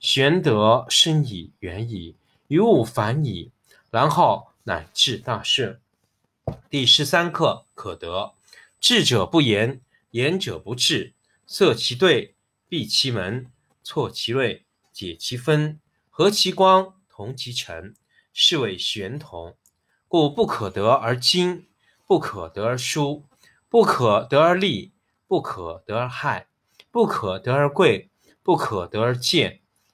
玄德深矣，远矣，于物反矣，然后乃至大顺。第十三课可得。智者不言，言者不智。塞其兑，闭其门，错其锐，解其分，和其光，同其尘，是谓玄同。故不可得而亲，不可得而疏，不可得而利，不可得而害，不可得而贵，不可得而贱。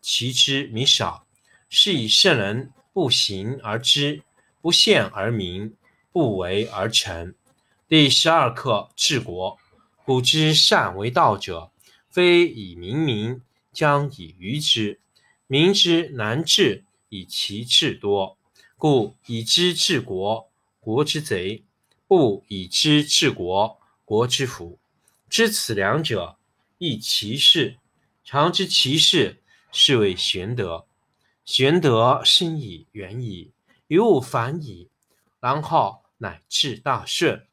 其知弥少，是以圣人不行而知，不见而明，不为而成。第十二课治国。古之善为道者，非以明民，将以愚之。民之难治，以其智多。故以知治国，国之贼；不以知治国，国之福。知此两者，亦其事。常知其事。是谓玄德，玄德深以，远矣，于物反矣，然后乃至大顺。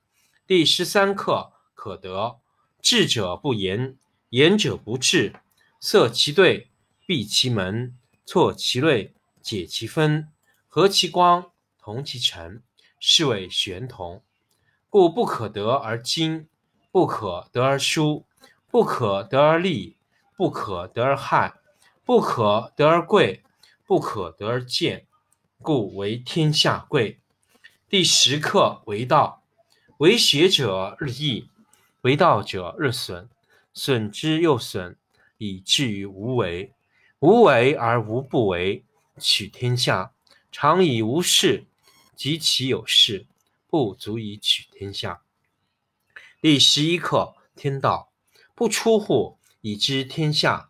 第十三课可得。智者不言，言者不智。塞其兑，闭其门，错其锐，解其分，和其光，同其尘，是谓玄同。故不可得而亲，不可得而疏，不可得而利，不可得而害。不可得而贵，不可得而贱，故为天下贵。第十课为道，为学者日益，为道者日损，损之又损，以至于无为。无为而无不为，取天下常以无事，及其有事，不足以取天下。第十一课天道，不出户，以知天下。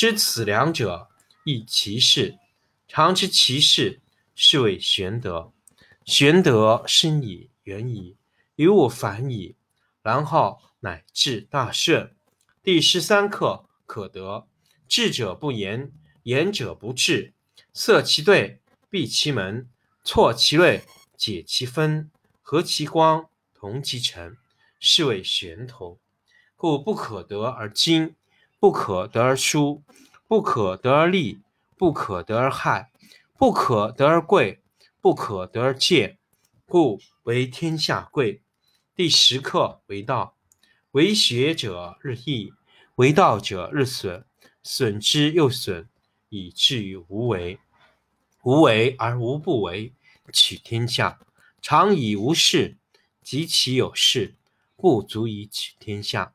知此两者，亦其事。常知其事，是谓玄德。玄德深矣，远矣，于物反矣，然后乃至大顺。第十三课可得。智者不言，言者不智。塞其兑，闭其门，错其锐，解其分，和其光，同其尘，是谓玄同。故不可得而亲。不可得而疏，不可得而利，不可得而害，不可得而贵，不可得而贱，故为天下贵。第十课为道，为学者日益，为道者日损，损之又损，以至于无为。无为而无不为，取天下常以无事，及其有事，不足以取天下。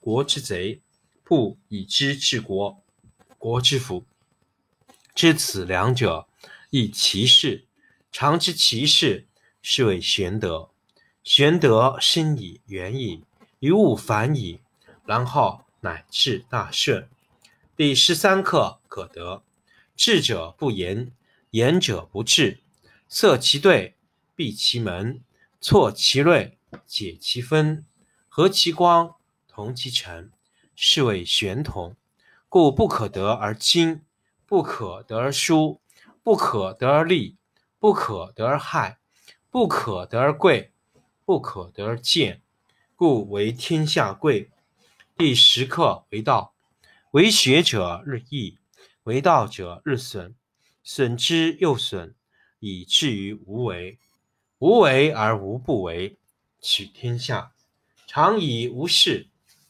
国之贼；不以知治国，国之福。知此两者，亦其事。常知其事，是谓玄德。玄德深矣，远矣，于物反矣，然后乃至大顺。第十三课可得。智者不言，言者不智。塞其兑，闭其门，错其锐，解其分，和其光，同其尘，是谓玄同。故不可得而亲，不可得而疏，不可得而利，不可得而害，不可得而贵，不可得而贱。故为天下贵。第十课为道，为学者日益。为道者日损，损之又损，以至于无为。无为而无不为，取天下常以无事，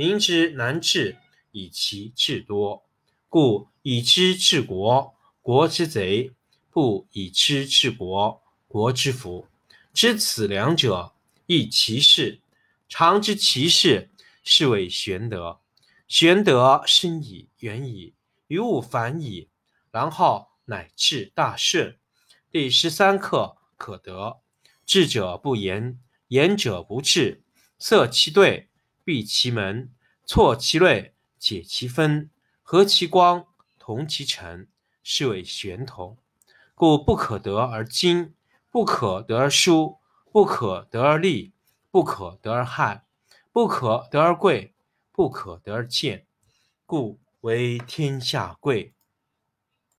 民之难治，以其智多。故以知治国，国之贼；不以知治国，国之福。知此两者，亦其事。常知其事，是谓玄德。玄德深矣，远矣。于物反矣，然后乃至大顺。第十三课可得。智者不言，言者不智。塞其兑，闭其门，错其锐，解其分，和其光，同其尘，是谓玄同。故不可得而精，不可得而疏，不可得而利，不可得而害，不可得而贵，不可得而贱。故为天下贵。